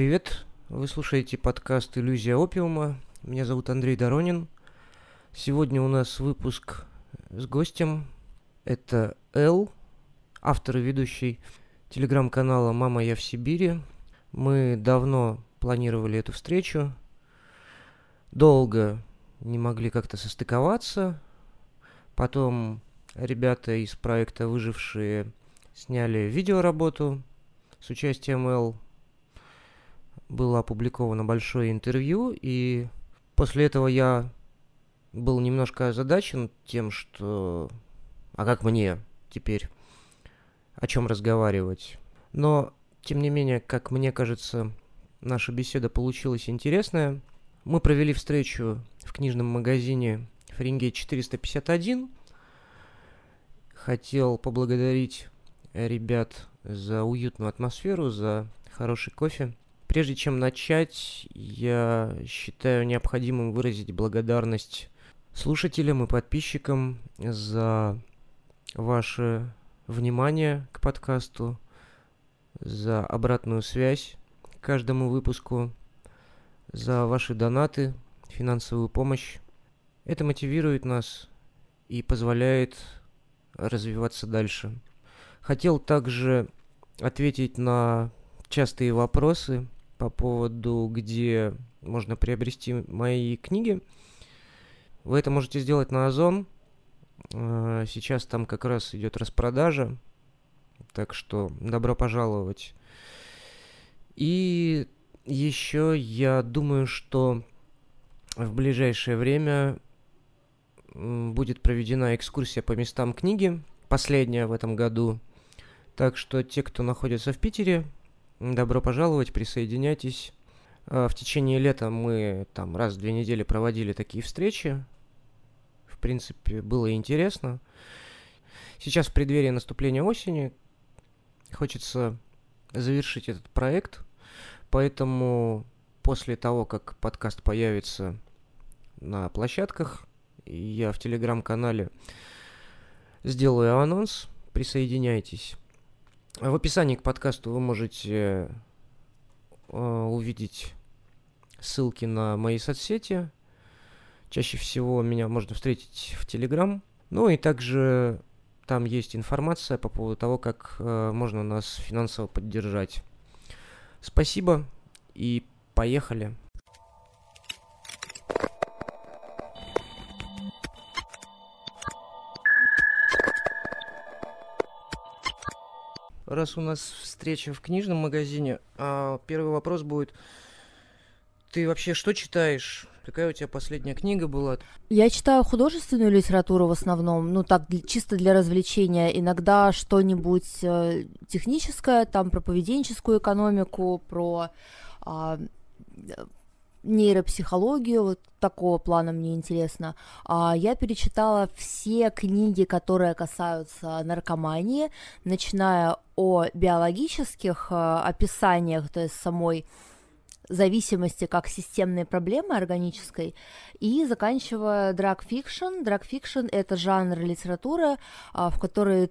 привет! Вы слушаете подкаст «Иллюзия опиума». Меня зовут Андрей Доронин. Сегодня у нас выпуск с гостем. Это Эл, автор и ведущий телеграм-канала «Мама, я в Сибири». Мы давно планировали эту встречу. Долго не могли как-то состыковаться. Потом ребята из проекта «Выжившие» сняли видеоработу с участием Эл. Было опубликовано большое интервью, и после этого я был немножко озадачен тем, что... А как мне теперь о чем разговаривать? Но, тем не менее, как мне кажется, наша беседа получилась интересная. Мы провели встречу в книжном магазине Фаренгейт 451. Хотел поблагодарить ребят за уютную атмосферу, за хороший кофе. Прежде чем начать, я считаю необходимым выразить благодарность слушателям и подписчикам за ваше внимание к подкасту, за обратную связь к каждому выпуску, за ваши донаты, финансовую помощь. Это мотивирует нас и позволяет развиваться дальше. Хотел также ответить на частые вопросы по поводу, где можно приобрести мои книги. Вы это можете сделать на Озон. А, сейчас там как раз идет распродажа. Так что добро пожаловать. И еще я думаю, что в ближайшее время будет проведена экскурсия по местам книги, последняя в этом году. Так что те, кто находится в Питере, добро пожаловать, присоединяйтесь. А, в течение лета мы там раз в две недели проводили такие встречи. В принципе, было интересно. Сейчас в преддверии наступления осени хочется завершить этот проект. Поэтому после того, как подкаст появится на площадках, я в телеграм-канале сделаю анонс. Присоединяйтесь. В описании к подкасту вы можете э, увидеть ссылки на мои соцсети. Чаще всего меня можно встретить в Телеграм. Ну и также там есть информация по поводу того, как э, можно нас финансово поддержать. Спасибо и поехали. Раз у нас встреча в книжном магазине, а первый вопрос будет, ты вообще что читаешь? Какая у тебя последняя книга была? Я читаю художественную литературу в основном, ну так чисто для развлечения. Иногда что-нибудь э, техническое, там про поведенческую экономику, про э, нейропсихологию, вот такого плана мне интересно. А, я перечитала все книги, которые касаются наркомании, начиная о биологических а, описаниях, то есть самой зависимости как системной проблемы органической, и заканчивая. Drug fiction — это жанр литературы, а, в которой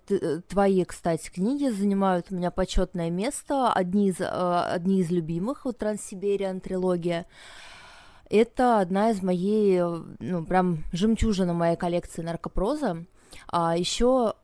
твои, кстати, книги занимают у меня почетное место, одни из, а, одни из любимых, вот Транссибериан трилогия. Это одна из моей, ну, прям жемчужина моей коллекции наркопроза. А еще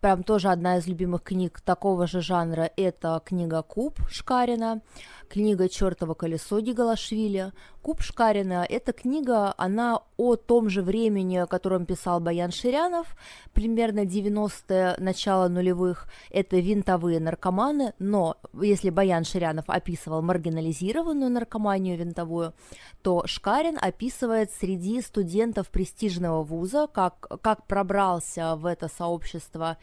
прям тоже одна из любимых книг такого же жанра, это книга «Куб» Шкарина, книга «Чертово колесо» Дигалашвили. «Куб Шкарина» — эта книга, она о том же времени, о котором писал Баян Ширянов, примерно 90-е, начало нулевых, это винтовые наркоманы, но если Баян Ширянов описывал маргинализированную наркоманию винтовую, то Шкарин описывает среди студентов престижного вуза, как, как пробрался в это сообщество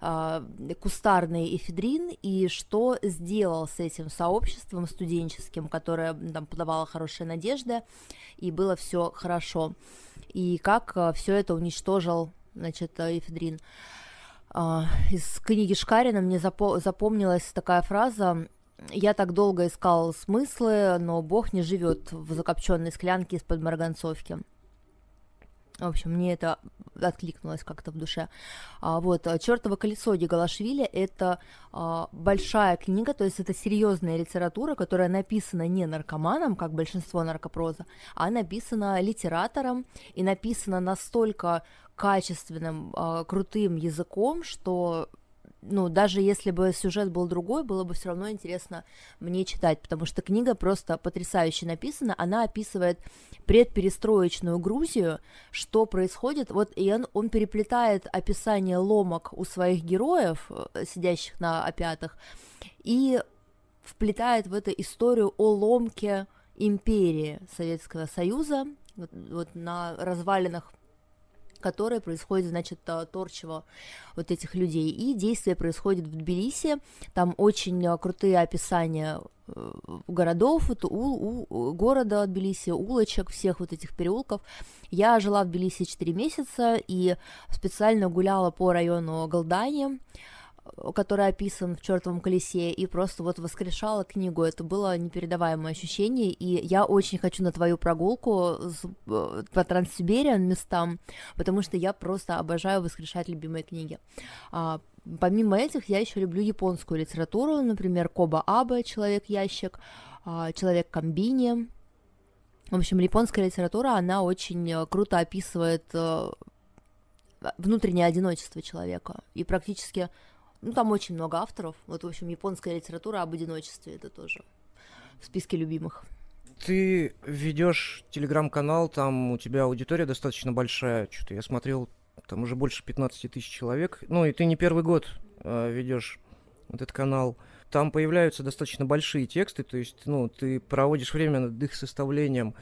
кустарный эфедрин и что сделал с этим сообществом студенческим, которое там подавало хорошие надежды, и было все хорошо. И как э, все это уничтожил, значит, эфедрин. Э, из книги Шкарина мне запо- запомнилась такая фраза я так долго искал смыслы, но Бог не живет в закопченной склянке из-под марганцовки. В общем, мне это откликнулось как-то в душе. А, вот, «Чёртово колесо» Гигалашвили — это а, большая книга, то есть это серьезная литература, которая написана не наркоманом, как большинство наркопроза, а написана литератором и написана настолько качественным, а, крутым языком, что ну, даже если бы сюжет был другой, было бы все равно интересно мне читать, потому что книга просто потрясающе написана, она описывает предперестроечную Грузию, что происходит, вот и он, он переплетает описание ломок у своих героев, э, сидящих на опятах, и вплетает в эту историю о ломке империи Советского Союза, вот, вот на развалинах которое происходит, значит, э, торчево вот этих людей. И действие происходит в Тбилиси, там очень э, крутые описания э, городов, вот, у, у, города Тбилиси, улочек, всех вот этих переулков. Я жила в Тбилиси 4 месяца и специально гуляла по району Голдани, который описан в чертовом колесе, и просто вот воскрешала книгу. Это было непередаваемое ощущение, и я очень хочу на твою прогулку э, по Транссибириан местам, потому что я просто обожаю воскрешать любимые книги. А, помимо этих, я еще люблю японскую литературу, например, Коба Абе «Человек-ящик», а, «Человек комбини». В общем, японская литература, она очень э, круто описывает э, внутреннее одиночество человека и практически ну, там очень много авторов. Вот, в общем, японская литература об одиночестве это тоже в списке любимых. Ты ведешь телеграм-канал, там у тебя аудитория достаточно большая. Что-то я смотрел, там уже больше 15 тысяч человек. Ну, и ты не первый год э, ведешь этот канал. Там появляются достаточно большие тексты, то есть, ну, ты проводишь время над их составлением.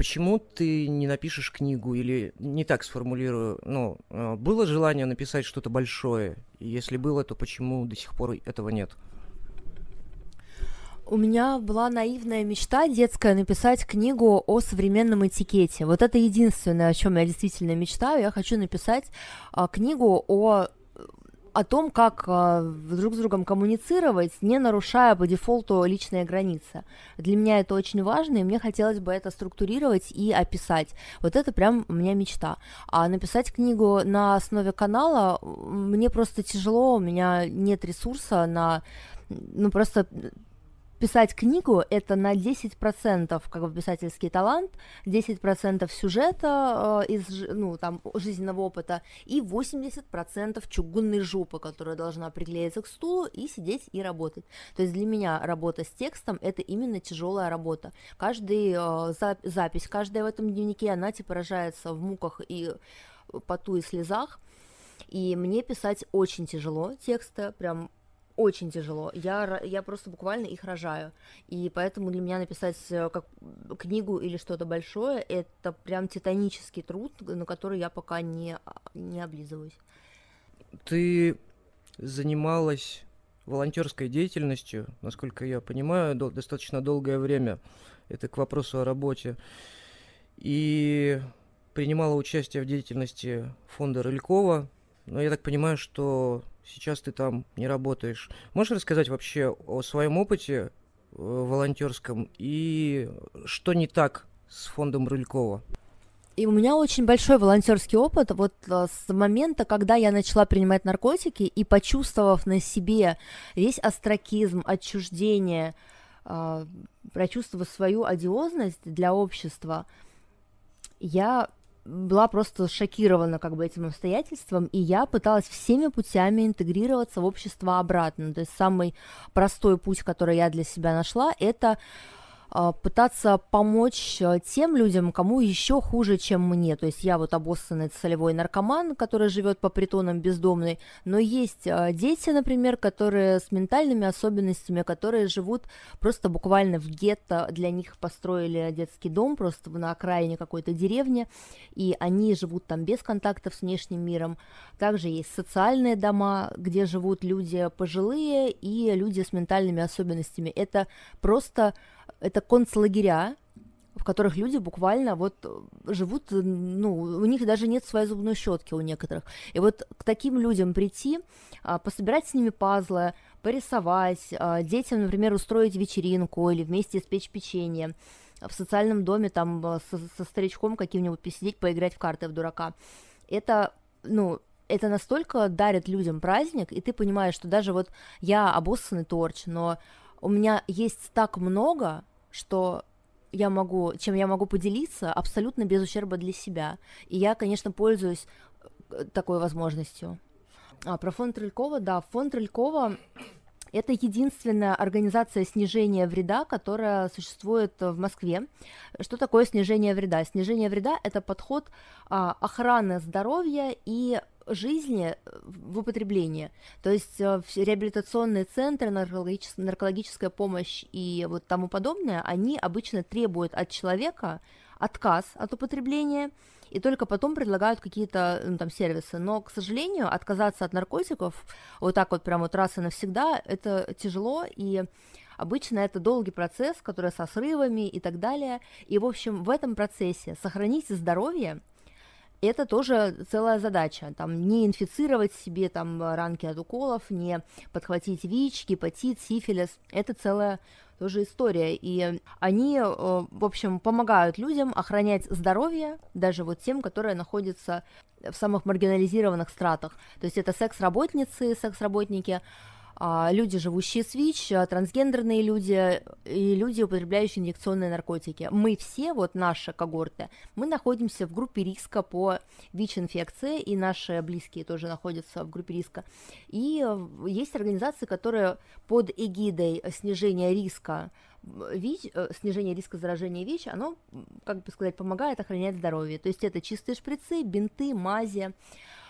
Почему ты не напишешь книгу или не так сформулирую? Ну, э, было желание написать что-то большое? Если было, то почему до сих пор этого нет? У меня была наивная мечта детская написать книгу о современном этикете. Вот это единственное, о чем я действительно мечтаю. Я хочу написать а, книгу о о том, как э, друг с другом коммуницировать, не нарушая по дефолту личные границы. Для меня это очень важно, и мне хотелось бы это структурировать и описать. Вот это прям у меня мечта. А написать книгу на основе канала мне просто тяжело, у меня нет ресурса на ну, просто писать книгу — это на 10% как бы писательский талант, 10% сюжета э, из ну, там, жизненного опыта и 80% чугунной жопы, которая должна приклеиться к стулу и сидеть и работать. То есть для меня работа с текстом — это именно тяжелая работа. Каждый э, за, запись, каждая в этом дневнике, она типа рожается в муках и поту и слезах, и мне писать очень тяжело тексты, прям очень тяжело. Я, я просто буквально их рожаю. И поэтому для меня написать э, как книгу или что-то большое это прям титанический труд, на который я пока не, не облизываюсь. Ты занималась волонтерской деятельностью, насколько я понимаю, до, достаточно долгое время. Это к вопросу о работе. И принимала участие в деятельности фонда Рылькова. Но я так понимаю, что сейчас ты там не работаешь. Можешь рассказать вообще о своем опыте э, волонтерском и что не так с фондом Рылькова? И у меня очень большой волонтерский опыт. Вот э, с момента, когда я начала принимать наркотики и почувствовав на себе весь остракизм, отчуждение, э, прочувствовав свою одиозность для общества, я была просто шокирована как бы этим обстоятельством, и я пыталась всеми путями интегрироваться в общество обратно. То есть самый простой путь, который я для себя нашла, это пытаться помочь э, тем людям, кому еще хуже, чем мне. То есть я вот обоссанный солевой наркоман, который живет по притонам бездомный, но есть э, дети, например, которые с ментальными особенностями, которые живут просто буквально в гетто, для них построили детский дом просто на окраине какой-то деревни, и они живут там без контактов с внешним миром. Также есть социальные дома, где живут люди пожилые и люди с ментальными особенностями. Это просто это концлагеря, в которых люди буквально вот живут, ну, у них даже нет своей зубной щетки у некоторых. И вот к таким людям прийти, а, пособирать с ними пазлы, порисовать, а, детям, например, устроить вечеринку или вместе испечь печенье, в социальном доме там со, со старичком каким-нибудь посидеть, поиграть в карты в дурака – это, ну, это настолько дарит людям праздник, и ты понимаешь, что даже вот я обоссанный торч, но у меня есть так много, что я могу, чем я могу поделиться абсолютно без ущерба для себя. И я, конечно, пользуюсь э, такой возможностью. А, про фонд Рылькова, да, фонд Рылькова это единственная организация снижения вреда, которая существует в Москве. Что такое снижение вреда? Снижение вреда – это подход а, охраны здоровья и жизни в употреблении. То есть э, реабилитационные центры, наркологичес- наркологическая помощь и вот тому подобное, они обычно требуют от человека отказ от употребления, и только потом предлагают какие-то ну, там сервисы. Но, к сожалению, отказаться от наркотиков вот так вот прямо вот раз и навсегда, это тяжело, и обычно это долгий процесс, который со срывами и так далее. И, в общем, в этом процессе сохранить здоровье, это тоже целая задача, там, не инфицировать себе там ранки от уколов, не подхватить ВИЧ, гепатит, сифилис, это целая тоже история, и они, э, в общем, помогают людям охранять здоровье, даже вот тем, которые находятся в самых маргинализированных стратах, то есть это секс-работницы, секс-работники, люди, живущие с ВИЧ, а, трансгендерные люди и люди, употребляющие инъекционные наркотики. Мы все, вот наши когорты, мы находимся в группе риска по ВИЧ-инфекции, и наши близкие тоже находятся в группе риска. И э, есть организации, которые под эгидой снижения риска ВИЧ, э, снижение риска заражения ВИЧ, оно, как бы сказать, помогает охранять здоровье. То есть это чистые шприцы, бинты, мази.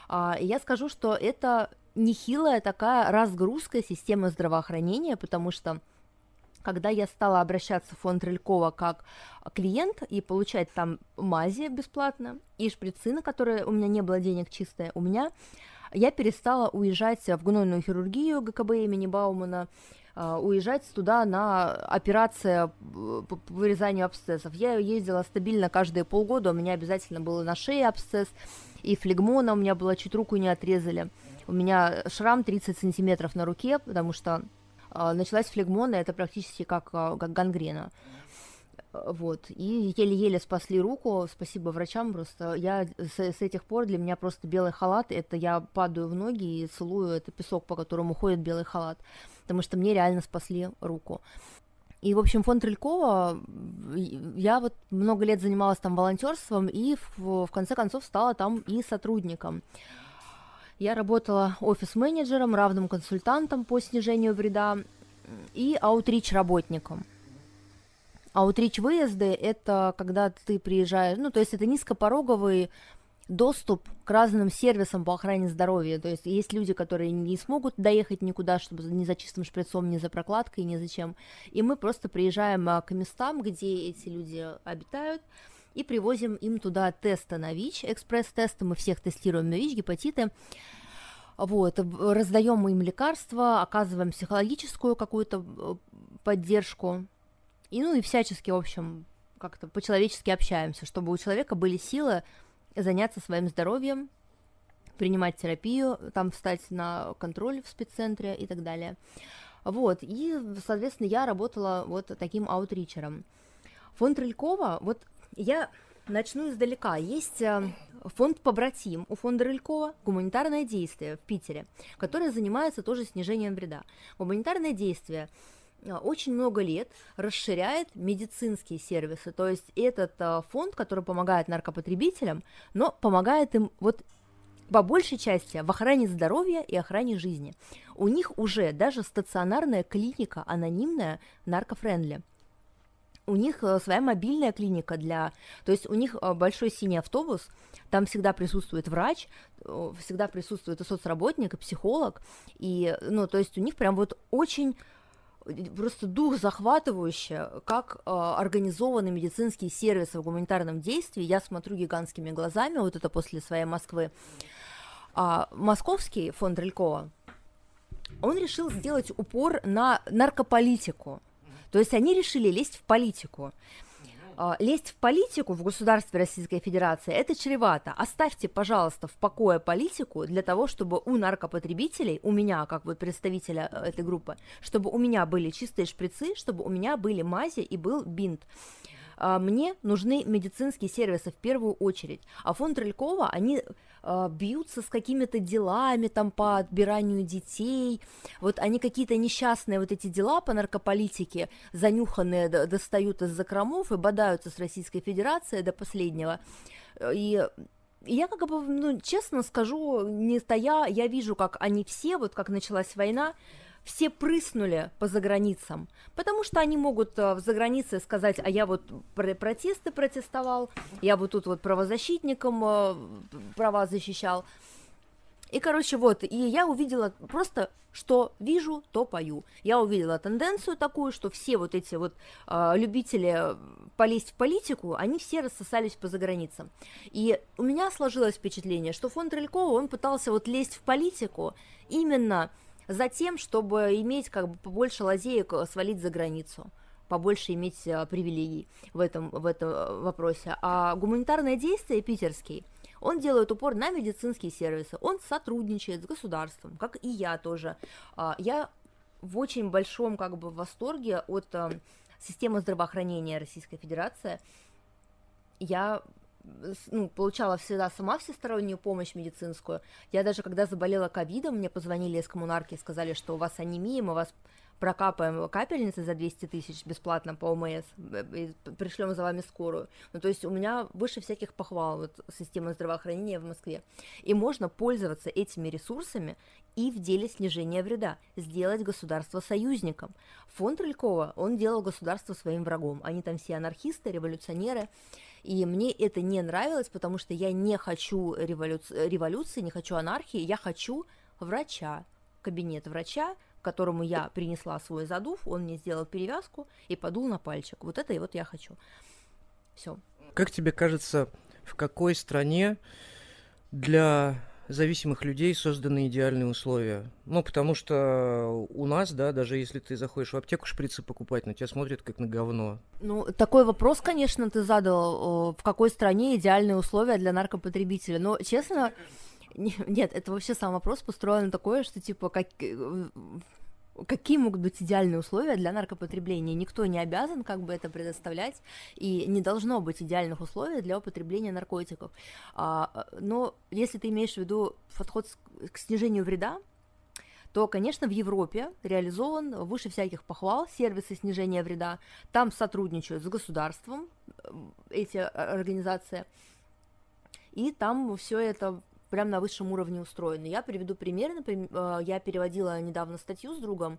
А, я скажу, что это нехилая такая разгрузка системы здравоохранения, потому что когда я стала обращаться в фонд Рылькова как клиент и получать там мази бесплатно и шприцы, на которые у меня не было денег чистые, у меня я перестала уезжать в гнойную хирургию ГКБ имени Баумана, уезжать туда на операции по вырезанию абсцессов. Я ездила стабильно каждые полгода, у меня обязательно было на шее абсцесс, и флегмона у меня была, чуть руку не отрезали. У меня шрам 30 сантиметров на руке, потому что э, началась флегмона, это практически как, э, как гангрена. Вот, и еле-еле спасли руку, спасибо врачам просто. Я с, с этих пор для меня просто белый халат, это я падаю в ноги и целую, это песок, по которому ходит белый халат, потому что мне реально спасли руку. И, в общем, фонд Рылькова, я вот много лет занималась там волонтерством и в, в конце концов стала там и сотрудником. Я работала офис-менеджером, равным консультантом по снижению вреда и аутрич-работником. Аутрич-выезды – это когда ты приезжаешь, ну, то есть это низкопороговый доступ к разным сервисам по охране здоровья. То есть есть люди, которые не смогут доехать никуда, чтобы ни за чистым шприцом, ни за прокладкой, ни за чем. И мы просто приезжаем а, к местам, где эти люди обитают, и привозим им туда тесты на ВИЧ, экспресс-тесты, мы всех тестируем на ВИЧ, гепатиты, вот, раздаем им лекарства, оказываем психологическую какую-то э, поддержку, и, ну, и всячески, в общем, как-то по-человечески общаемся, чтобы у человека были силы заняться своим здоровьем, принимать терапию, там встать на контроль в спеццентре и так далее. Вот, и, соответственно, я работала вот таким аутричером. Фонд Рылькова, вот я начну издалека. Есть э, фонд «Побратим» у фонда Рылькова, гуманитарное действие в Питере, которое занимается тоже снижением вреда. Гуманитарное действие очень много лет расширяет медицинские сервисы. То есть этот э, фонд, который помогает наркопотребителям, но помогает им вот по большей части в охране здоровья и охране жизни. У них уже даже стационарная клиника анонимная наркофрендли у них э, своя мобильная клиника для... То есть у них э, большой синий автобус, там всегда присутствует врач, э, всегда присутствует и соцработник, и психолог, и, ну, то есть у них прям вот очень просто дух захватывающий, как э, организованы медицинские сервисы в гуманитарном действии. Я смотрю гигантскими глазами, вот это после своей Москвы. А московский фонд Рылькова, он решил сделать упор на наркополитику. То есть они решили лезть в политику. А, лезть в политику в государстве Российской Федерации это чревато. Оставьте, пожалуйста, в покое политику для того, чтобы у наркопотребителей, у меня, как вот представителя э, этой группы, чтобы у меня были чистые шприцы, чтобы у меня были мази и был бинт а, мне нужны медицинские сервисы в первую очередь. А фонд Рылькова, они бьются с какими-то делами там по отбиранию детей, вот они какие-то несчастные вот эти дела по наркополитике, занюханные, достают из закромов и бодаются с Российской Федерацией до последнего. И я как бы, ну, честно скажу, не стоя, я вижу, как они все, вот как началась война, все прыснули по заграницам, потому что они могут э, в загранице сказать, а я вот протесты протестовал, я вот тут вот правозащитником э, права защищал, и, короче, вот, и я увидела просто, что вижу, то пою. Я увидела тенденцию такую, что все вот эти вот э, любители полезть в политику, они все рассосались по заграницам. И у меня сложилось впечатление, что фонд Рылькова, он пытался вот лезть в политику именно за тем, чтобы иметь как бы побольше лазеек э, свалить за границу побольше иметь а, привилегий в этом, в этом э, вопросе. А гуманитарное действие питерский – он делает упор на медицинские сервисы, он сотрудничает с государством, как и я тоже. А, я в очень большом как бы восторге от системы здравоохранения Российской Федерации. Я ну, получала всегда сама всестороннюю помощь медицинскую. Я даже когда заболела ковидом, мне позвонили из коммунарки и сказали, что у вас анемия, мы вас прокапаем капельницы за 200 тысяч бесплатно по ОМС, и пришлем за вами скорую. Ну, то есть у меня выше всяких похвал вот, система здравоохранения в Москве. И можно пользоваться этими ресурсами и в деле снижения вреда, сделать государство союзником. Фонд Рылькова, он делал государство своим врагом. Они там все анархисты, революционеры. И мне это не нравилось, потому что я не хочу револю... революции, не хочу анархии, я хочу врача, кабинет врача, которому я принесла свой задув, он мне сделал перевязку и подул на пальчик. Вот это и вот я хочу. Все. Как тебе кажется, в какой стране для зависимых людей созданы идеальные условия. Ну, потому что у нас, да, даже если ты заходишь в аптеку шприцы покупать, на тебя смотрят как на говно. Ну, такой вопрос, конечно, ты задал, в какой стране идеальные условия для наркопотребителя. Но, честно, нет, это вообще сам вопрос построен такое, что типа как э, какие могут быть идеальные условия для наркопотребления. Никто не обязан как бы это предоставлять, и не должно быть идеальных условий для употребления наркотиков. А, но если ты имеешь в виду подход к снижению вреда, то, конечно, в Европе реализован выше всяких похвал сервисы снижения вреда. Там сотрудничают с государством э, эти организации, и там все это прям на высшем уровне устроены. Я приведу пример, например, э, я переводила недавно статью с другом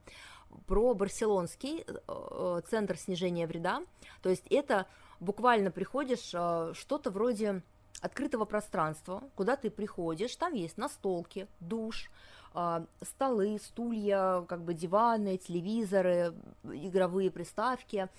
про барселонский э, э, центр снижения вреда. То есть это буквально приходишь что-то вроде открытого пространства, куда ты приходишь, там есть настолки, душ, столы, стулья, как бы диваны, телевизоры, игровые приставки,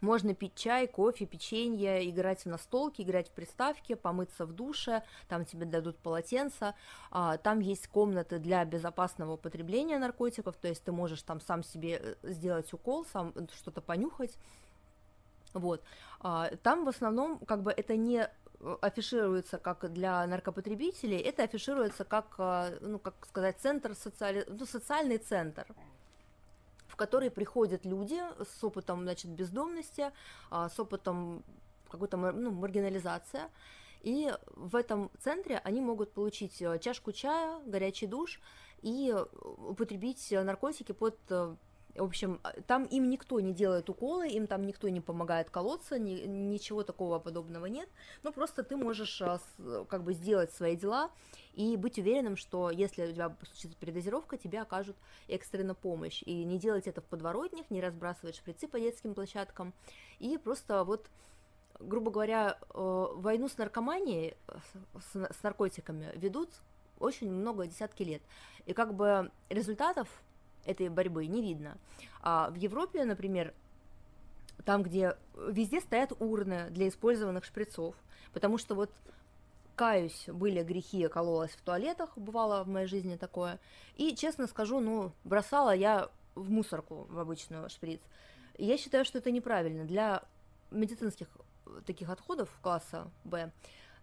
можно пить чай, кофе, печенье, играть в настолки, играть в приставки, помыться в душе, там тебе дадут полотенца, а, там есть комнаты для безопасного употребления наркотиков, то есть ты можешь там сам себе э, сделать укол, сам что-то понюхать, вот. А, там в основном как бы это не э, афишируется как для наркопотребителей, это афишируется как, э, ну, как сказать, центр социали... ну, социальный центр, который приходят люди с опытом, значит, бездомности, а, с опытом какой-то ну, маргинализация, и в этом центре они могут получить э, чашку чая, горячий душ и употребить наркотики под э, в общем, а, там им никто не делает уколы, им там никто не помогает колоться, ни, ничего такого подобного нет. Ну, просто ты можешь а, как бы сделать свои дела и быть уверенным, что если у тебя случится передозировка, тебе окажут экстренно помощь. И не делать это в подворотнях, не разбрасывать шприцы по детским площадкам. И просто вот грубо говоря, э, войну с наркоманией, с наркотиками ведут очень много, десятки лет. И как бы результатов этой борьбы не видно. А в Европе, например, там, где везде стоят урны для использованных шприцов, потому что вот каюсь, были грехи, кололась в туалетах, бывало в моей жизни такое, и, честно скажу, ну, бросала я в мусорку, в обычную шприц. Я считаю, что это неправильно. Для медицинских таких отходов класса Б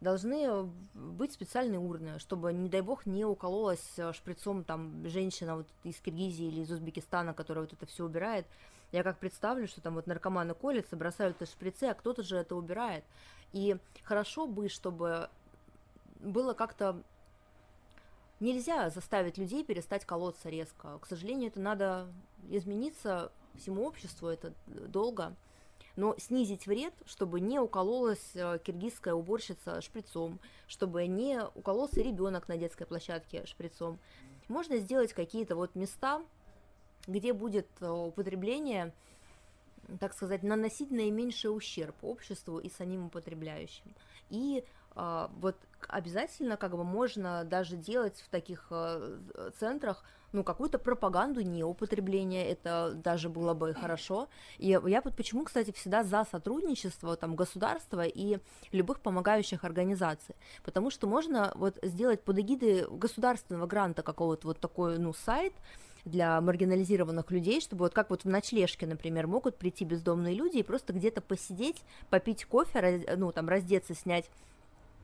должны быть специальные урны, чтобы, не дай бог, не укололась э, шприцом там женщина вот из Киргизии или из Узбекистана, которая вот это все убирает. Я как представлю, что там вот наркоманы колятся, бросают это шприцы, а кто-то же это убирает. И хорошо бы, чтобы было как-то нельзя заставить людей перестать колоться резко. К сожалению, это надо измениться всему обществу, это долго. Но снизить вред, чтобы не укололась э, киргизская уборщица шприцом, чтобы не укололся ребенок на детской площадке шприцом. Можно сделать какие-то вот места, где будет э, употребление, так сказать, наносить наименьший ущерб обществу и самим употребляющим. И а, вот обязательно как бы можно даже делать в таких э, центрах ну, какую-то пропаганду неупотребления, это даже было бы хорошо. И я вот почему, кстати, всегда за сотрудничество там государства и любых помогающих организаций, потому что можно вот сделать под эгидой государственного гранта какого-то вот такой, ну, сайт, для маргинализированных людей, чтобы вот как вот в ночлежке, например, могут прийти бездомные люди и просто где-то посидеть, попить кофе, раз, ну, там, раздеться, снять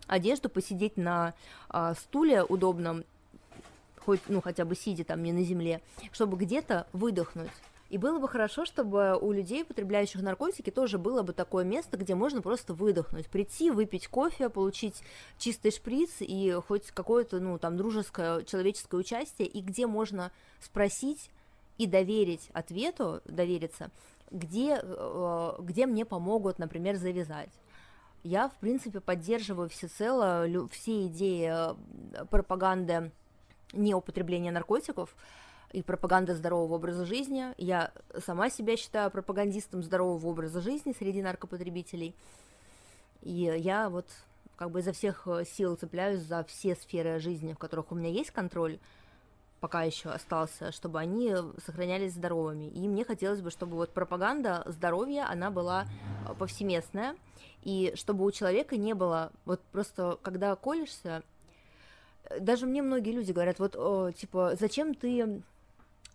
одежду, посидеть на а, стуле удобном, хоть, ну, хотя бы сидя там не на земле, чтобы где-то выдохнуть. И было бы хорошо, чтобы у людей, потребляющих наркотики, тоже было бы такое место, где можно просто выдохнуть, прийти, выпить кофе, получить чистый шприц и хоть какое-то, ну, там, дружеское, человеческое участие, и где можно спросить и доверить ответу, довериться, где, э, где мне помогут, например, завязать. Я, в принципе, поддерживаю всецело все идеи э, пропаганды неупотребления наркотиков и пропаганды здорового образа жизни. Я сама себя считаю пропагандистом здорового образа жизни среди наркопотребителей. И я вот как бы изо всех э, сил цепляюсь за все сферы жизни, в которых у меня есть контроль, пока еще остался, чтобы они сохранялись здоровыми. И мне хотелось бы, чтобы вот пропаганда здоровья, она была э, повсеместная, и чтобы у человека не было, вот просто когда колешься, даже мне многие люди говорят, вот, о, типа, зачем ты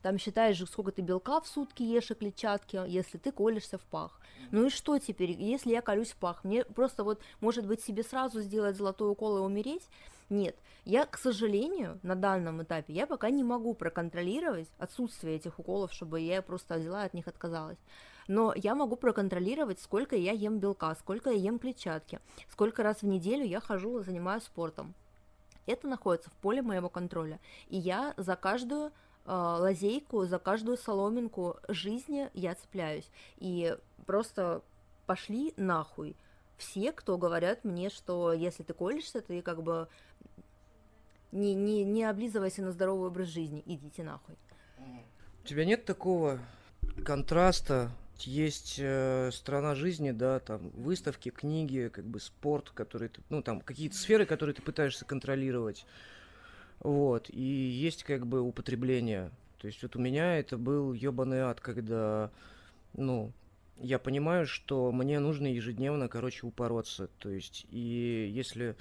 там считаешь, сколько ты белка в сутки ешь и клетчатки, если ты колешься в пах. Ну и что теперь, если я колюсь в пах? Мне просто вот, может быть, себе сразу сделать золотой укол и умереть? Нет, я, к сожалению, на данном этапе, я пока не могу проконтролировать отсутствие этих уколов, чтобы я просто взяла от них отказалась но я могу проконтролировать, сколько я ем белка, сколько я ем клетчатки, сколько раз в неделю я хожу, занимаюсь спортом. Это находится в поле моего контроля, и я за каждую э, лазейку, за каждую соломинку жизни я цепляюсь, и просто пошли нахуй. Все, кто говорят мне, что если ты колешься, ты как бы не, не, не облизывайся на здоровый образ жизни, идите нахуй. У тебя нет такого контраста есть э, страна жизни, да, там выставки, книги, как бы спорт, который ты, ну там какие-то сферы, которые ты пытаешься контролировать, вот, и есть как бы употребление. То есть вот у меня это был ебаный ад, когда, ну, я понимаю, что мне нужно ежедневно, короче, упороться. То есть, и если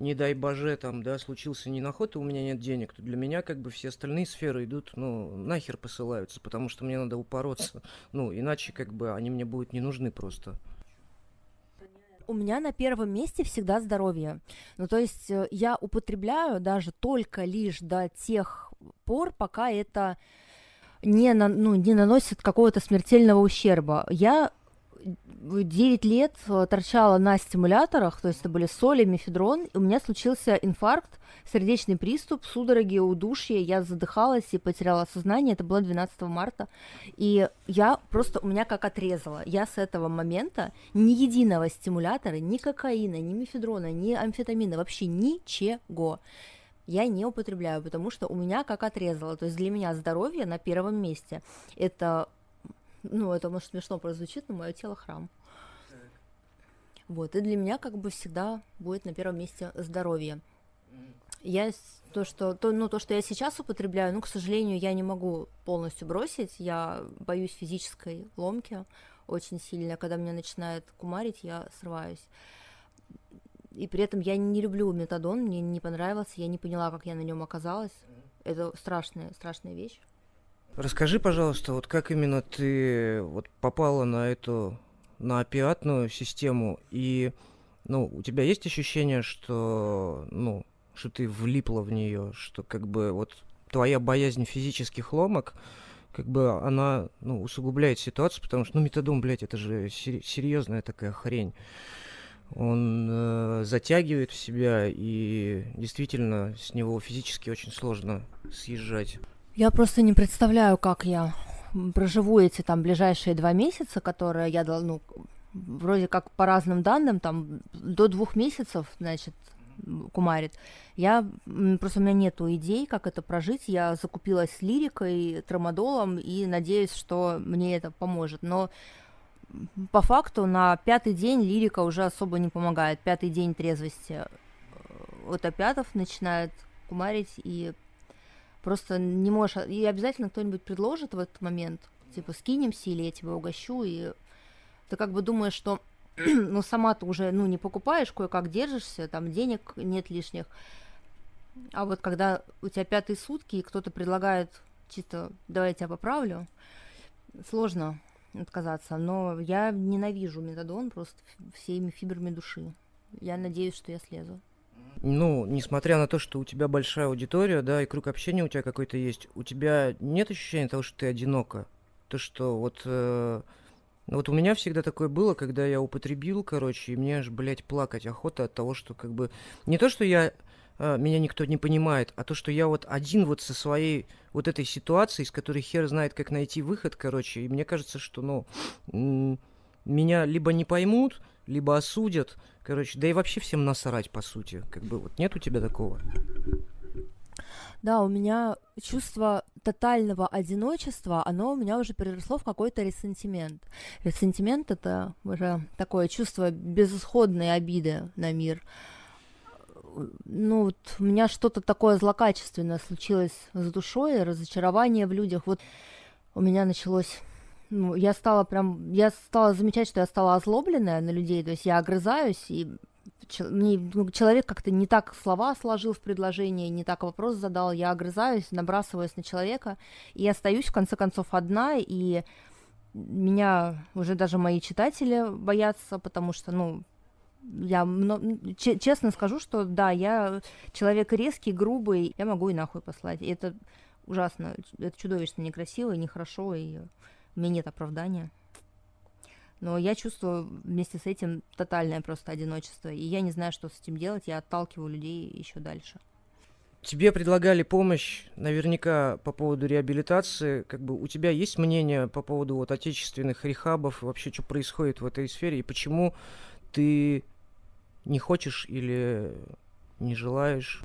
не дай боже, там, да, случился ненаход, и у меня нет денег, то для меня как бы все остальные сферы идут, ну, нахер посылаются, потому что мне надо упороться. Ну, иначе как бы они мне будут не нужны просто. У меня на первом месте всегда здоровье. Ну, то есть э, я употребляю даже только лишь до тех пор, пока это не, на, ну, не наносит какого-то смертельного ущерба. Я 9 лет э, торчала на стимуляторах, то есть это были соли, мефедрон, у меня случился инфаркт, сердечный приступ, судороги, удушье, я задыхалась и потеряла сознание, это было 12 марта, и я просто, у меня как отрезала, я с этого момента ни единого стимулятора, ни кокаина, ни мефедрона, ни амфетамина, вообще ничего я не употребляю, потому что у меня как отрезало. То есть для меня здоровье на первом месте. Это ну, это, может, смешно прозвучит, но мое тело храм. Вот, и для меня как бы всегда будет на первом месте здоровье. Я то, что, то, ну, то, что я сейчас употребляю, ну, к сожалению, я не могу полностью бросить. Я боюсь физической ломки очень сильно. Когда меня начинает кумарить, я срываюсь. И при этом я не люблю метадон, мне не понравился, я не поняла, как я на нем оказалась. Это страшная, страшная вещь. Расскажи, пожалуйста, вот как именно ты вот попала на эту, на опиатную систему, и, ну, у тебя есть ощущение, что, ну, что ты влипла в нее, что как бы вот твоя боязнь физических ломок как бы она, ну, усугубляет ситуацию, потому что, ну, метадон, блядь, это же серьезная такая хрень. Он э, затягивает в себя, и действительно с него физически очень сложно съезжать. Я просто не представляю, как я проживу эти там ближайшие два месяца, которые я, ну, вроде как по разным данным, там до двух месяцев, значит, кумарит. Я просто у меня нету идей, как это прожить. Я закупилась лирикой, трамадолом и надеюсь, что мне это поможет. Но по факту на пятый день лирика уже особо не помогает. Пятый день трезвости вот опятов начинает кумарить и просто не можешь... И обязательно кто-нибудь предложит в этот момент, типа, скинемся или я тебя угощу, и ты как бы думаешь, что ну, сама ты уже, ну, не покупаешь, кое-как держишься, там денег нет лишних. А вот когда у тебя пятые сутки, и кто-то предлагает чисто, давай я тебя поправлю, сложно отказаться. Но я ненавижу метадон просто всеми фибрами души. Я надеюсь, что я слезу. Ну, несмотря на то, что у тебя большая аудитория, да, и круг общения у тебя какой-то есть, у тебя нет ощущения того, что ты одинока? То, что вот э, ну, вот у меня всегда такое было, когда я употребил, короче, и мне аж, блядь, плакать охота от того, что как бы... Не то, что я э, меня никто не понимает, а то, что я вот один вот со своей вот этой ситуацией, из которой хер знает, как найти выход, короче, и мне кажется, что, ну, меня либо не поймут, либо осудят, короче, да и вообще всем насрать, по сути, как бы вот нет у тебя такого? Да, у меня чувство тотального одиночества, оно у меня уже переросло в какой-то ресентимент. Ресентимент — это уже такое чувство безысходной обиды на мир. Ну, вот у меня что-то такое злокачественное случилось с душой, разочарование в людях. Вот у меня началось ну, я стала прям, я стала замечать, что я стала озлобленная на людей, то есть я огрызаюсь, и ну, человек как-то не так слова сложил в предложении, не так вопрос задал, я огрызаюсь, набрасываюсь на человека, и остаюсь в конце концов одна, и меня уже даже мои читатели боятся, потому что, ну, я честно скажу, что да, я человек резкий, грубый, я могу и нахуй послать. И это ужасно, это чудовищно некрасиво и нехорошо, и у меня нет оправдания. Но я чувствую вместе с этим тотальное просто одиночество, и я не знаю, что с этим делать, я отталкиваю людей еще дальше. Тебе предлагали помощь наверняка по поводу реабилитации. Как бы у тебя есть мнение по поводу вот отечественных рехабов, вообще что происходит в этой сфере, и почему ты не хочешь или не желаешь?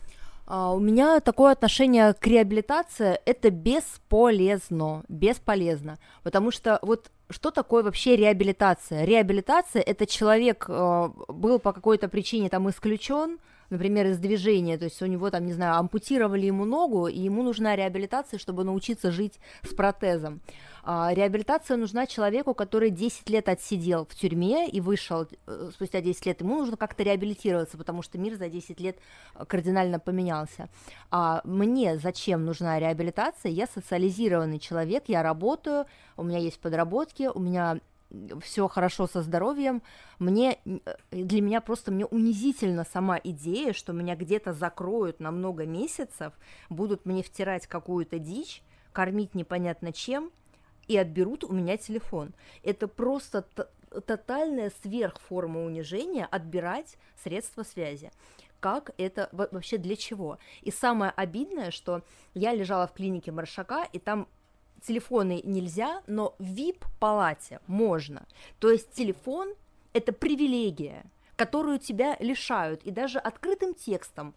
А, у меня такое отношение к реабилитации – это бесполезно, бесполезно, потому что вот что такое вообще реабилитация? Реабилитация – это человек э, был по какой-то причине там исключен, например, из движения, то есть у него там, не знаю, ампутировали ему ногу, и ему нужна реабилитация, чтобы научиться жить с протезом. А, реабилитация нужна человеку, который 10 лет отсидел в тюрьме и вышел э, спустя 10 лет. Ему нужно как-то реабилитироваться, потому что мир за 10 лет э, кардинально поменялся. А мне зачем нужна реабилитация? Я социализированный человек, я работаю, у меня есть подработки, у меня все хорошо со здоровьем, мне, э, для меня просто мне унизительно сама идея, что меня где-то закроют на много месяцев, будут мне втирать какую-то дичь, кормить непонятно чем, и отберут у меня телефон. Это просто тотальная сверхформа унижения отбирать средства связи как это вообще для чего. И самое обидное, что я лежала в клинике Маршака, и там телефоны нельзя, но в VIP-палате можно. То есть телефон – это привилегия, которую тебя лишают, и даже открытым текстом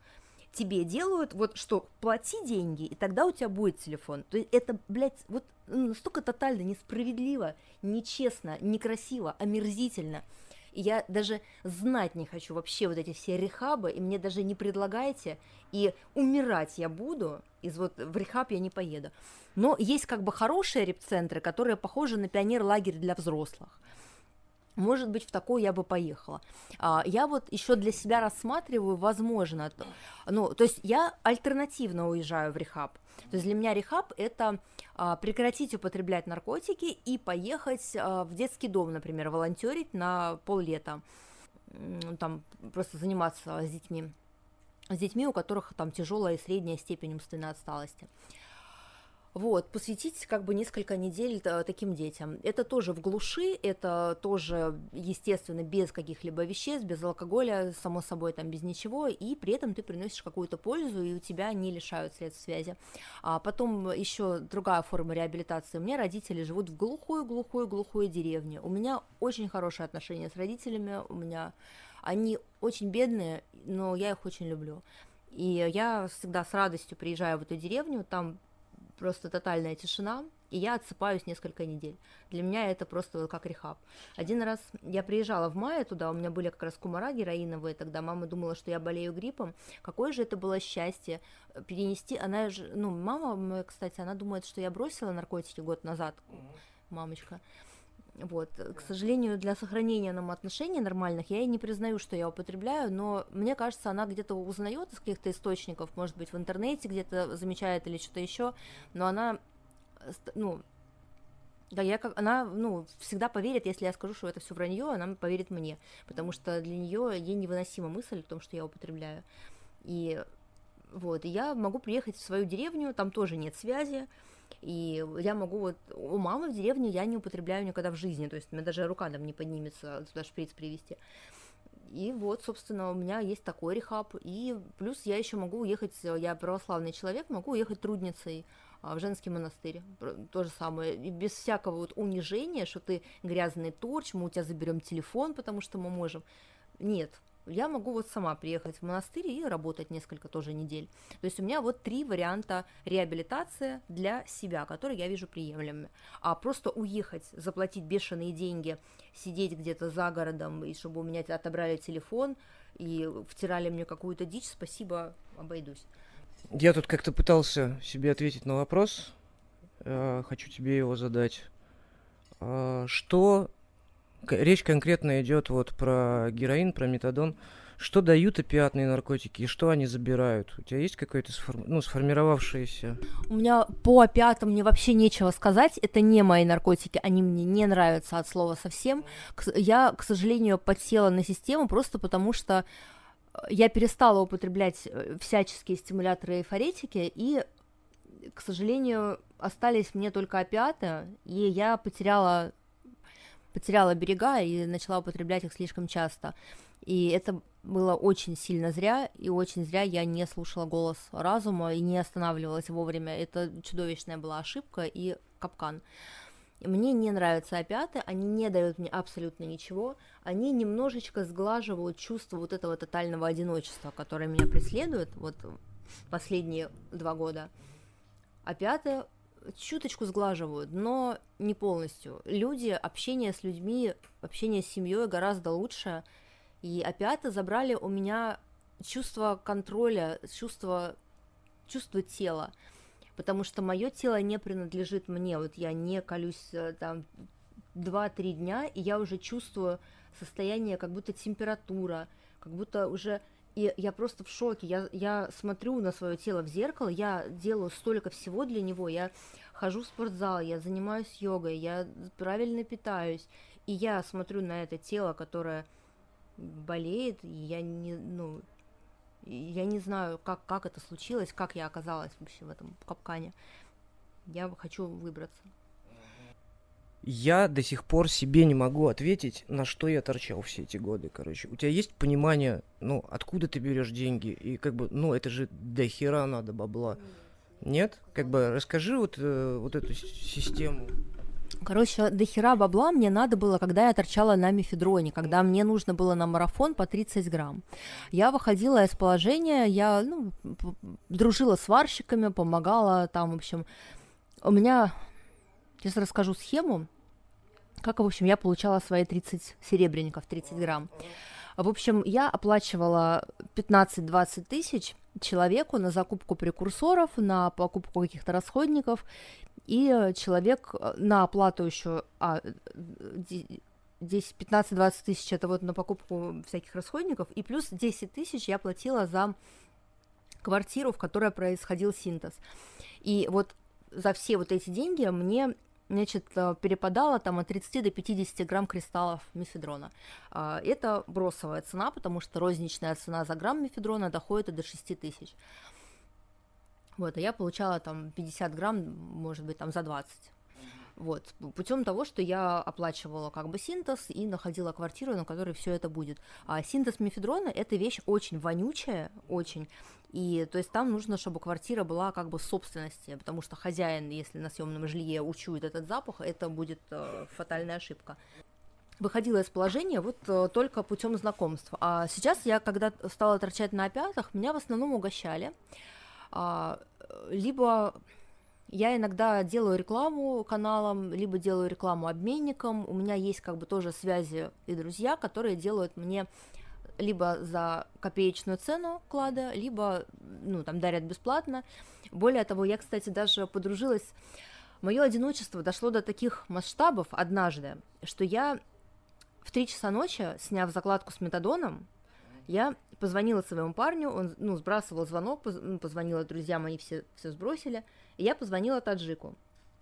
тебе делают, вот что, плати деньги, и тогда у тебя будет телефон. То есть это, блядь, вот настолько тотально несправедливо, нечестно, некрасиво, омерзительно – я даже знать не хочу вообще вот эти все рехабы, и мне даже не предлагайте, и умирать я буду, из вот в рехаб я не поеду. Но есть как бы хорошие репцентры, которые похожи на пионер-лагерь для взрослых. Может быть, в такой я бы поехала. А, я вот еще для себя рассматриваю, возможно, ну, то есть я альтернативно уезжаю в рехаб. То есть для меня рехаб – это а, прекратить употреблять наркотики и поехать а, в детский дом, например, волонтерить на поллета, там просто заниматься с детьми, с детьми, у которых там тяжелая и средняя степень умственной отсталости. Вот, посвятить как бы несколько недель э, таким детям. Это тоже в глуши, это тоже, естественно, без каких-либо веществ, без алкоголя, само собой, там, без ничего, и при этом ты приносишь какую-то пользу, и у тебя не лишают средств связи. А потом еще другая форма реабилитации. У меня родители живут в глухой-глухой-глухой деревне. У меня очень хорошие отношения с родителями, у меня они очень бедные, но я их очень люблю. И я всегда с радостью приезжаю в эту деревню, там просто тотальная тишина, и я отсыпаюсь несколько недель. Для меня это просто как рехаб. Один раз я приезжала в мае туда, у меня были как раз кумара героиновые, тогда мама думала, что я болею гриппом. Какое же это было счастье перенести, она же, ну, мама, кстати, она думает, что я бросила наркотики год назад, мамочка. Вот. К сожалению, для сохранения нам отношений нормальных я и не признаю, что я употребляю, но мне кажется, она где-то узнает из каких-то источников, может быть, в интернете где-то замечает или что-то еще, но она, ну, да, я как она, ну, всегда поверит, если я скажу, что это все вранье, она поверит мне, потому что для нее ей невыносима мысль о том, что я употребляю. И вот, и я могу приехать в свою деревню, там тоже нет связи, и я могу вот... У мамы в деревне я не употребляю никогда в жизни, то есть у меня даже рука там не поднимется туда шприц привезти. И вот, собственно, у меня есть такой рехаб. И плюс я еще могу уехать, я православный человек, могу уехать трудницей а, в женский монастырь. То же самое. И без всякого вот унижения, что ты грязный торч, мы у тебя заберем телефон, потому что мы можем. Нет, я могу вот сама приехать в монастырь и работать несколько тоже недель. То есть у меня вот три варианта реабилитации для себя, которые я вижу приемлемыми. А просто уехать, заплатить бешеные деньги, сидеть где-то за городом, и чтобы у меня отобрали телефон и втирали мне какую-то дичь, спасибо, обойдусь. Я тут как-то пытался себе ответить на вопрос, э, хочу тебе его задать. Э, что речь конкретно идет вот про героин, про метадон. Что дают опиатные наркотики и что они забирают? У тебя есть какое-то сформ... ну, сформировавшееся? У меня по опиатам мне вообще нечего сказать. Это не мои наркотики, они мне не нравятся от слова совсем. Я, к сожалению, подсела на систему просто потому, что я перестала употреблять э, всяческие стимуляторы и эйфоретики, и, к сожалению, остались мне только опиаты, и я потеряла потеряла берега и начала употреблять их слишком часто. И это было очень сильно зря, и очень зря я не слушала голос разума и не останавливалась вовремя. Это чудовищная была ошибка и капкан. Мне не нравятся опиаты, они не дают мне абсолютно ничего, они немножечко сглаживают чувство вот этого тотального одиночества, которое меня преследует вот последние два года. Опиаты чуточку сглаживают, но не полностью. Люди, общение с людьми, общение с семьей гораздо лучше. И опиаты забрали у меня чувство контроля, чувство, чувство тела. Потому что мое тело не принадлежит мне. Вот я не колюсь э, там 2-3 дня, и я уже чувствую состояние, как будто температура, как будто уже и я просто в шоке. Я, я смотрю на свое тело в зеркало, я делаю столько всего для него. Я хожу в спортзал, я занимаюсь йогой, я правильно питаюсь. И я смотрю на это тело, которое болеет, и я не, ну, я не знаю, как, как это случилось, как я оказалась вообще в этом капкане. Я хочу выбраться. Я до сих пор себе не могу ответить, на что я торчал все эти годы, короче. У тебя есть понимание, ну, откуда ты берешь деньги? И как бы, ну, это же до хера надо бабла. Нет? Как бы расскажи вот, э, вот эту систему. Короче, до хера бабла мне надо было, когда я торчала на мефедроне, когда мне нужно было на марафон по 30 грамм. Я выходила из положения, я ну, дружила с варщиками, помогала там, в общем. У меня Сейчас расскажу схему, как, в общем, я получала свои 30 серебряников, 30 грамм. В общем, я оплачивала 15-20 тысяч человеку на закупку прекурсоров, на покупку каких-то расходников, и человек э, на оплату еще, а, 10, 15-20 тысяч это вот на покупку всяких расходников, и плюс 10 тысяч я платила за квартиру, в которой происходил синтез. И вот за все вот эти деньги мне значит, э, перепадало там от 30 до 50 грамм кристаллов мифедрона. А, это бросовая цена, потому что розничная цена за грамм мифедрона доходит до 6 тысяч. Вот, а я получала там 50 грамм, может быть, там за 20. Вот, путем того, что я оплачивала как бы синтез и находила квартиру, на которой все это будет. А синтез мефедрона это вещь очень вонючая, очень. И то есть там нужно, чтобы квартира была как бы собственности, потому что хозяин, если на съемном жилье учует этот запах, это будет э, фатальная ошибка выходила из положения вот э, только путем знакомств. А сейчас я, когда стала торчать на опятах, меня в основном угощали. А, либо я иногда делаю рекламу каналам, либо делаю рекламу обменникам. У меня есть как бы тоже связи и друзья, которые делают мне либо за копеечную цену клада, либо, ну, там, дарят бесплатно. Более того, я, кстати, даже подружилась... Мое одиночество дошло до таких масштабов однажды, что я в три часа ночи, сняв закладку с метадоном, я позвонила своему парню, он, ну, сбрасывал звонок, ну, позвонила друзьям, они все, все сбросили, и я позвонила таджику,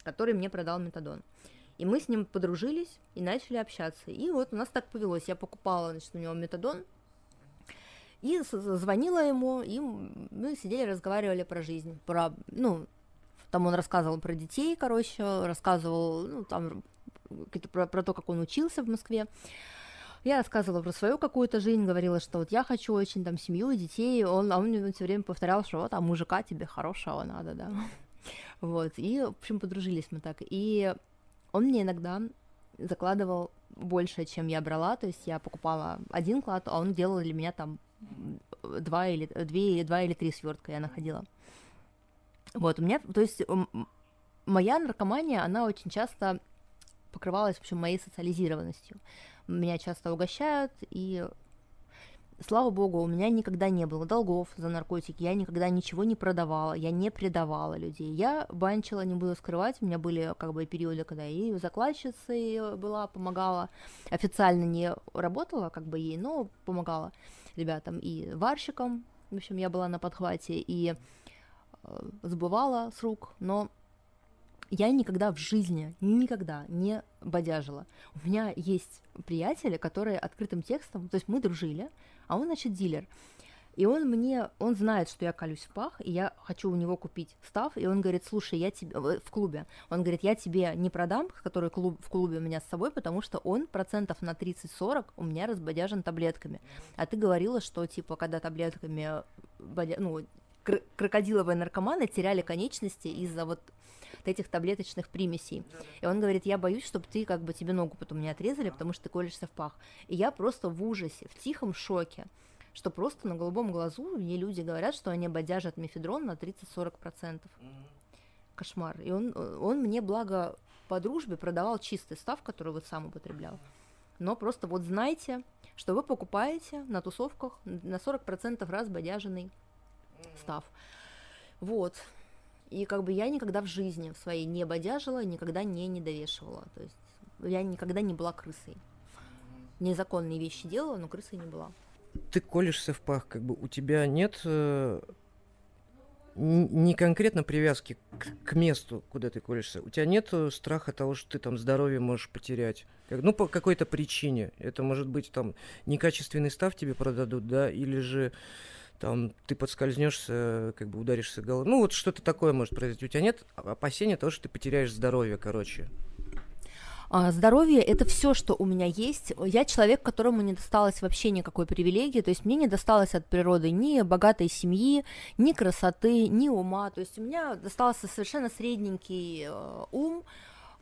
который мне продал метадон. И мы с ним подружились и начали общаться. И вот у нас так повелось. Я покупала, значит, у него метадон, и звонила ему, и мы сидели, разговаривали про жизнь, про, ну, там он рассказывал про детей, короче, рассказывал, ну, там, про, про то, как он учился в Москве. Я рассказывала про свою какую-то жизнь, говорила, что вот я хочу очень там семью детей, он, а он мне все время повторял, что вот, а мужика тебе хорошего надо, да. Вот, и, в общем, подружились мы так. И он мне иногда закладывал больше, чем я брала, то есть я покупала один клад, а он делал для меня там два или, две, два или три свертка я находила. Вот, у меня, то есть моя наркомания, она очень часто покрывалась, в общем, моей социализированностью. Меня часто угощают, и слава богу, у меня никогда не было долгов за наркотики, я никогда ничего не продавала, я не предавала людей. Я банчила, не буду скрывать, у меня были как бы периоды, когда и закладчицей была, помогала, официально не работала как бы ей, но помогала ребятам и варщикам, в общем, я была на подхвате и э, сбывала с рук, но я никогда в жизни, никогда не бодяжила. У меня есть приятели, которые открытым текстом, то есть мы дружили, а он, значит, дилер. И он мне, он знает, что я колюсь в пах, и я хочу у него купить став, и он говорит, слушай, я тебе, в клубе, он говорит, я тебе не продам, который клуб, в клубе у меня с собой, потому что он процентов на 30-40 у меня разбодяжен таблетками. А ты говорила, что, типа, когда таблетками, ну, крокодиловые наркоманы теряли конечности из-за вот этих таблеточных примесей. И он говорит, я боюсь, чтобы ты как бы тебе ногу потом не отрезали, потому что ты колешься в пах. И я просто в ужасе, в тихом шоке, что просто на голубом глазу мне люди говорят, что они бодяжат мефедрон на 30-40%. Кошмар. И он, он мне, благо, по дружбе продавал чистый став, который вот сам употреблял. Но просто вот знайте, что вы покупаете на тусовках на 40% раз бодяженный став. Вот. И как бы я никогда в жизни в своей не бодяжила, никогда не недовешивала. То есть я никогда не была крысой. Незаконные вещи делала, но крысой не была. Ты колешься в пах, как бы у тебя нет э, не конкретно привязки к, к месту, куда ты колешься. У тебя нет страха того, что ты там здоровье можешь потерять. Как, ну, по какой-то причине. Это может быть там некачественный став тебе продадут, да, или же там ты подскользнешься, как бы ударишься головой. Ну, вот что-то такое может произойти. У тебя нет опасения того, что ты потеряешь здоровье, короче. А, здоровье это все, что у меня есть. Я человек, которому не досталось вообще никакой привилегии, то есть мне не досталось от природы ни богатой семьи, ни красоты, ни ума. То есть у меня достался совершенно средненький э, ум,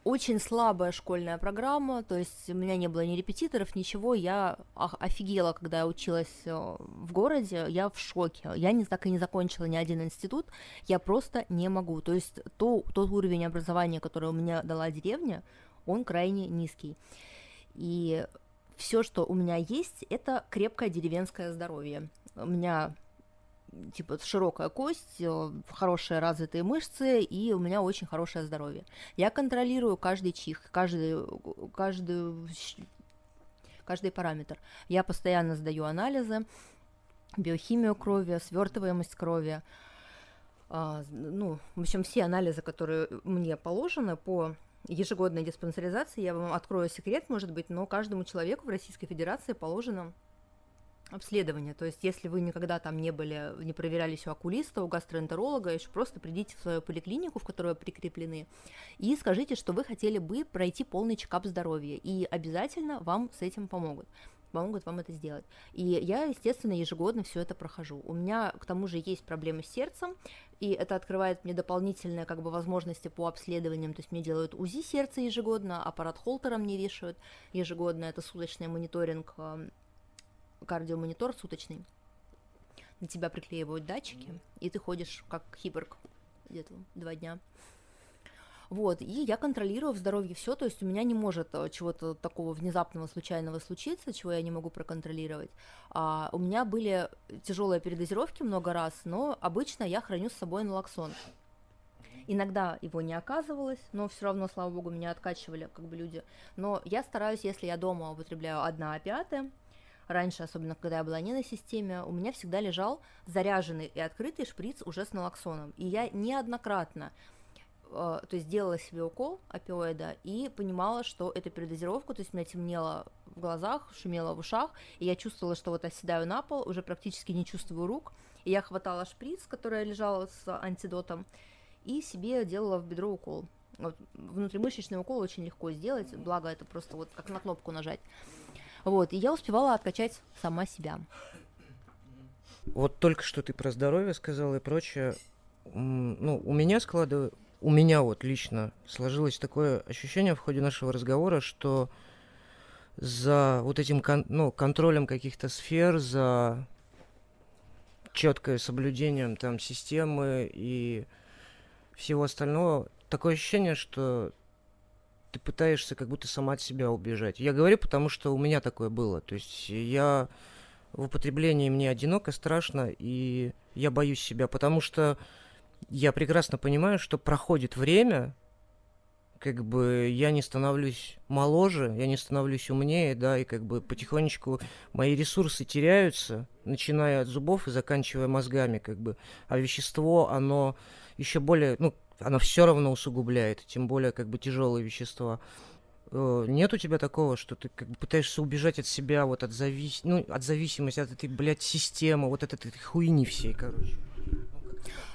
очень слабая школьная программа, то есть у меня не было ни репетиторов, ничего, я офигела, когда я училась э, в городе, я в шоке, я не, так и не закончила ни один институт, я просто не могу, то есть то, тот уровень образования, который у меня дала деревня, он крайне низкий, и все, что у меня есть, это крепкое деревенское здоровье. У меня типа широкая кость, э, хорошие развитые мышцы, и у меня очень хорошее здоровье. Я контролирую каждый чих, каждый, каждый, каждый параметр. Я постоянно сдаю анализы, биохимию крови, свертываемость крови, а, ну, в общем, все анализы, которые мне положены по ежегодной диспансеризации, я вам открою секрет, может быть, но каждому человеку в Российской Федерации положено обследование. То есть, если вы никогда там не были, не проверялись у окулиста, у гастроэнтеролога, еще просто придите в свою поликлинику, в которую вы прикреплены, и скажите, что вы хотели бы пройти полный чекап здоровья, и обязательно вам с этим помогут помогут вам это сделать. И я, естественно, ежегодно все это прохожу. У меня, к тому же, есть проблемы с сердцем, и это открывает мне дополнительные как бы возможности по обследованиям, то есть мне делают УЗИ сердца ежегодно, аппарат Холтера мне вешают ежегодно, это суточный мониторинг кардиомонитор суточный. На тебя приклеивают датчики, и ты ходишь как киборг где-то два дня. Вот, и я контролирую в здоровье все, то есть у меня не может э, чего-то такого внезапного, случайного случиться, чего я не могу проконтролировать. А, у меня были тяжелые передозировки много раз, но обычно я храню с собой налоксон. Иногда его не оказывалось, но все равно, слава богу, меня откачивали как бы люди. Но я стараюсь, если я дома употребляю одна опятая, раньше, особенно когда я была не на системе, у меня всегда лежал заряженный и открытый шприц уже с налоксоном. И я неоднократно э, то есть делала себе укол опиоида и понимала, что это передозировка, то есть у меня темнело в глазах, шумело в ушах, и я чувствовала, что вот оседаю на пол, уже практически не чувствую рук, и я хватала шприц, который лежал с антидотом, и себе делала в бедро укол. Вот, внутримышечный укол очень легко сделать, благо это просто вот как на кнопку нажать. Вот, и я успевала откачать сама себя. Вот только что ты про здоровье сказала и прочее. Ну, у меня складывается, у меня вот лично сложилось такое ощущение в ходе нашего разговора, что за вот этим кон, ну, контролем каких-то сфер, за четкое соблюдением там системы и всего остального, такое ощущение, что ты пытаешься как будто сама от себя убежать. Я говорю, потому что у меня такое было. То есть я в употреблении мне одиноко, страшно, и я боюсь себя, потому что я прекрасно понимаю, что проходит время, как бы я не становлюсь моложе, я не становлюсь умнее, да, и как бы потихонечку мои ресурсы теряются, начиная от зубов и заканчивая мозгами, как бы, а вещество, оно еще более, ну, оно все равно усугубляет, тем более как бы тяжелые вещества. Э, нет у тебя такого, что ты как бы пытаешься убежать от себя, вот от, завис... ну, от зависимости, от этой, блядь, системы, вот от этой хуйни всей, короче.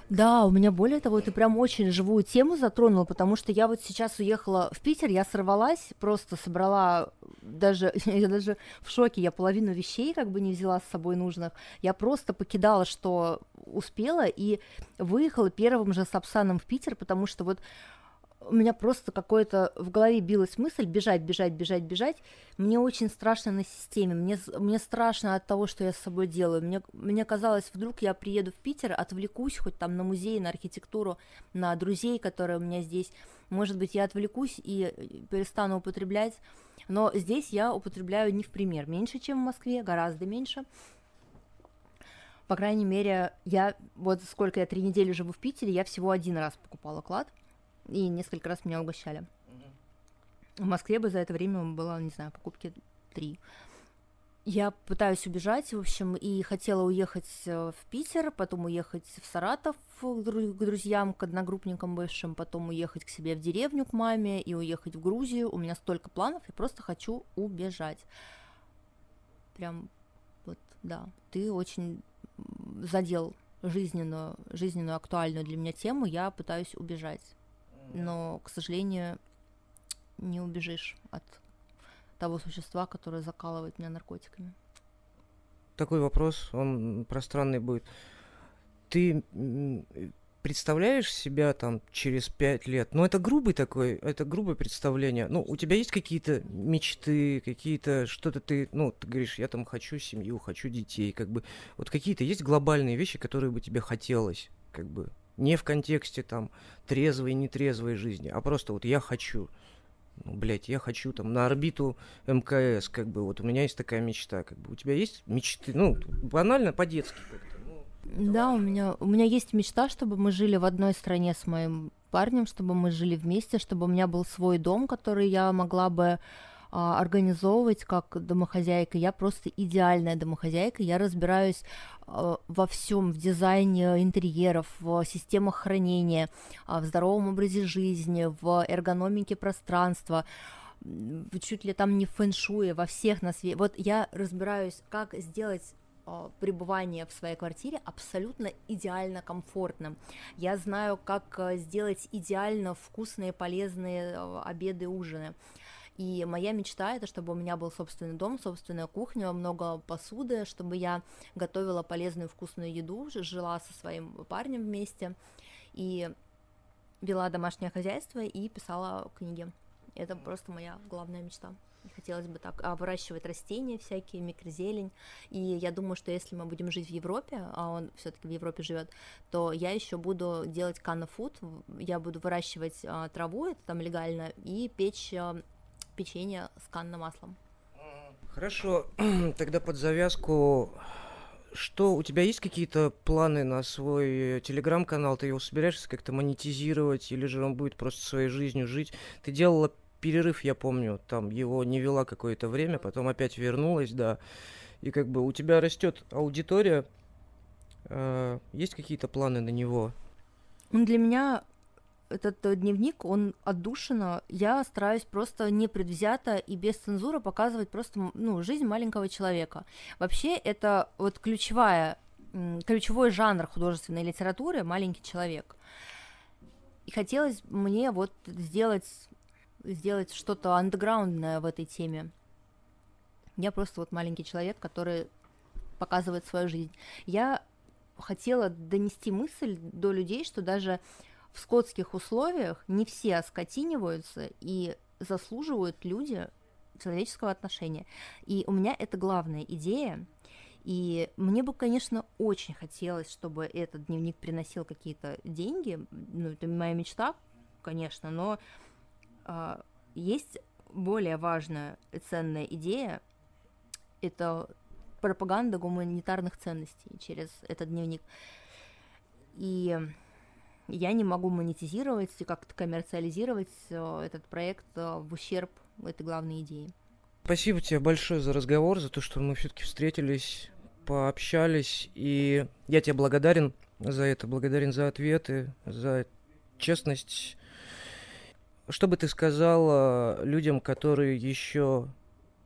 Да, у меня более того, ты прям очень живую тему затронул, потому что я вот сейчас уехала в Питер, я сорвалась, просто собрала даже, я даже в шоке, я половину вещей как бы не взяла с собой нужных, я просто покидала, что успела, и выехала первым же Сапсаном в Питер, потому что вот у меня просто какое-то в голове билась мысль бежать, бежать, бежать, бежать. Мне очень страшно на системе, мне, мне страшно от того, что я с собой делаю. Мне, мне казалось, вдруг я приеду в Питер, отвлекусь хоть там на музей, на архитектуру, на друзей, которые у меня здесь. Может быть, я отвлекусь и перестану употреблять. Но здесь я употребляю не в пример меньше, чем в Москве, гораздо меньше. По крайней мере, я вот сколько я три недели живу в Питере, я всего один раз покупала клад – и несколько раз меня угощали. В Москве бы за это время было, не знаю, покупки три. Я пытаюсь убежать, в общем, и хотела уехать э, в Питер, потом уехать в Саратов к друзьям, к одногруппникам бывшим, потом уехать к себе в деревню к маме и уехать в Грузию. У меня столько планов, я просто хочу убежать. Прям вот, да, ты очень задел жизненную, жизненную актуальную для меня тему, я пытаюсь убежать но, к сожалению, не убежишь от того существа, которое закалывает меня наркотиками. Такой вопрос, он пространный будет. Ты представляешь себя там через пять лет? Ну, это грубый такой, это грубое представление. Ну, у тебя есть какие-то мечты, какие-то, что-то ты, ну, ты говоришь, я там хочу семью, хочу детей, как бы, вот какие-то есть глобальные вещи, которые бы тебе хотелось, как бы, не в контексте там трезвой и нетрезвой жизни, а просто вот я хочу. Ну, блядь, я хочу там на орбиту МКС, как бы, вот у меня есть такая мечта, как бы, у тебя есть мечты, ну, банально, по-детски как-то. Ну, да, у меня, у меня есть мечта, чтобы мы жили в одной стране с моим парнем, чтобы мы жили вместе, чтобы у меня был свой дом, который я могла бы а, организовывать как домохозяйка. Я просто идеальная домохозяйка. Я разбираюсь а, во всем, в дизайне интерьеров, в системах хранения, а, в здоровом образе жизни, в эргономике пространства чуть ли там не в фэншуе, во всех на свете. Вот я разбираюсь, как сделать э, пребывание в своей квартире абсолютно идеально комфортным. Я знаю, как э, сделать идеально вкусные, полезные э, обеды, ужины. И моя мечта это, чтобы у меня был собственный дом, собственная кухня, много посуды, чтобы я готовила полезную вкусную еду, жила со своим парнем вместе и вела домашнее хозяйство и писала книги. Это просто моя главная мечта. Хотелось бы так а, выращивать растения всякие, микрозелень. И я думаю, что если мы будем жить в Европе, а он все-таки в Европе живет, то я еще буду делать канафуд. Я буду выращивать а, траву, это там легально, и печь а, печенье с канным маслом. Хорошо, тогда под завязку что у тебя есть какие-то планы на свой телеграм-канал? Ты его собираешься как-то монетизировать, или же он будет просто своей жизнью жить? Ты делала перерыв, я помню, там его не вела какое-то время, потом опять вернулась, да. И как бы у тебя растет аудитория. Э, есть какие-то планы на него? Для меня этот э, дневник, он отдушина. Я стараюсь просто непредвзято и без цензуры показывать просто ну, жизнь маленького человека. Вообще, это вот ключевая, ключевой жанр художественной литературы «маленький человек». И хотелось мне вот сделать, сделать что-то андеграундное в этой теме. Я просто вот маленький человек, который показывает свою жизнь. Я хотела донести мысль до людей, что даже в скотских условиях не все оскотиниваются и заслуживают люди человеческого отношения. И у меня это главная идея. И мне бы, конечно, очень хотелось, чтобы этот дневник приносил какие-то деньги. Ну, это моя мечта, конечно, но э, есть более важная и ценная идея. Это пропаганда гуманитарных ценностей через этот дневник. И я не могу монетизировать и как-то коммерциализировать э, этот проект э, в ущерб этой главной идеи. Спасибо тебе большое за разговор, за то, что мы все-таки встретились, пообщались, и я тебе благодарен за это, благодарен за ответы, за честность. Что бы ты сказала людям, которые еще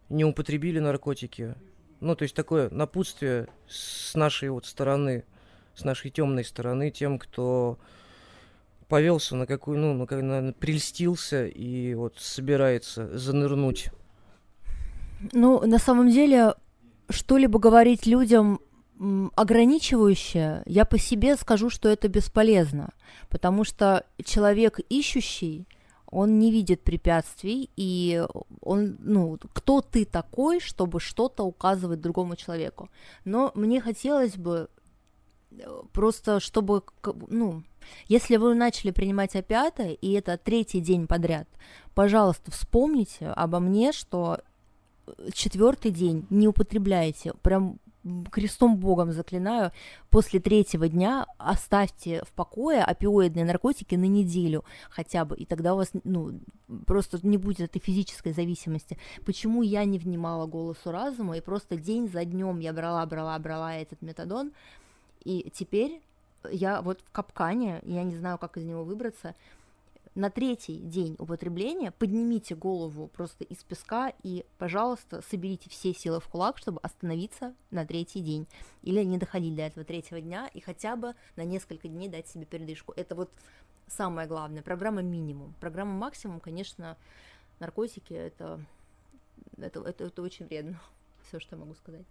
не употребили наркотики? Ну, то есть такое напутствие с нашей вот стороны, с нашей темной стороны, тем, кто повелся на какую, ну, на, на, прельстился и вот собирается занырнуть? Ну, на самом деле, что-либо говорить людям ограничивающее, я по себе скажу, что это бесполезно, потому что человек ищущий, он не видит препятствий, и он, ну, кто ты такой, чтобы что-то указывать другому человеку. Но мне хотелось бы просто, чтобы, ну, если вы начали принимать опиаты, и это третий день подряд, пожалуйста, вспомните обо мне, что э, четвертый день не употребляйте, прям крестом Богом заклинаю, после третьего дня оставьте в покое опиоидные наркотики на неделю хотя бы, и тогда у вас ну, просто не будет этой физической зависимости. Почему я не внимала голосу разума, и просто день за днем я брала, брала, брала этот метадон, и теперь я вот в капкане, я не знаю, как из него выбраться. На третий день употребления поднимите голову просто из песка и, пожалуйста, соберите все силы в кулак, чтобы остановиться на третий день. Или не доходить до этого третьего дня и хотя бы на несколько дней дать себе передышку. Это вот самое главное. Программа минимум. Программа максимум, конечно, наркотики это, это, это, это очень вредно. Все, что я могу сказать.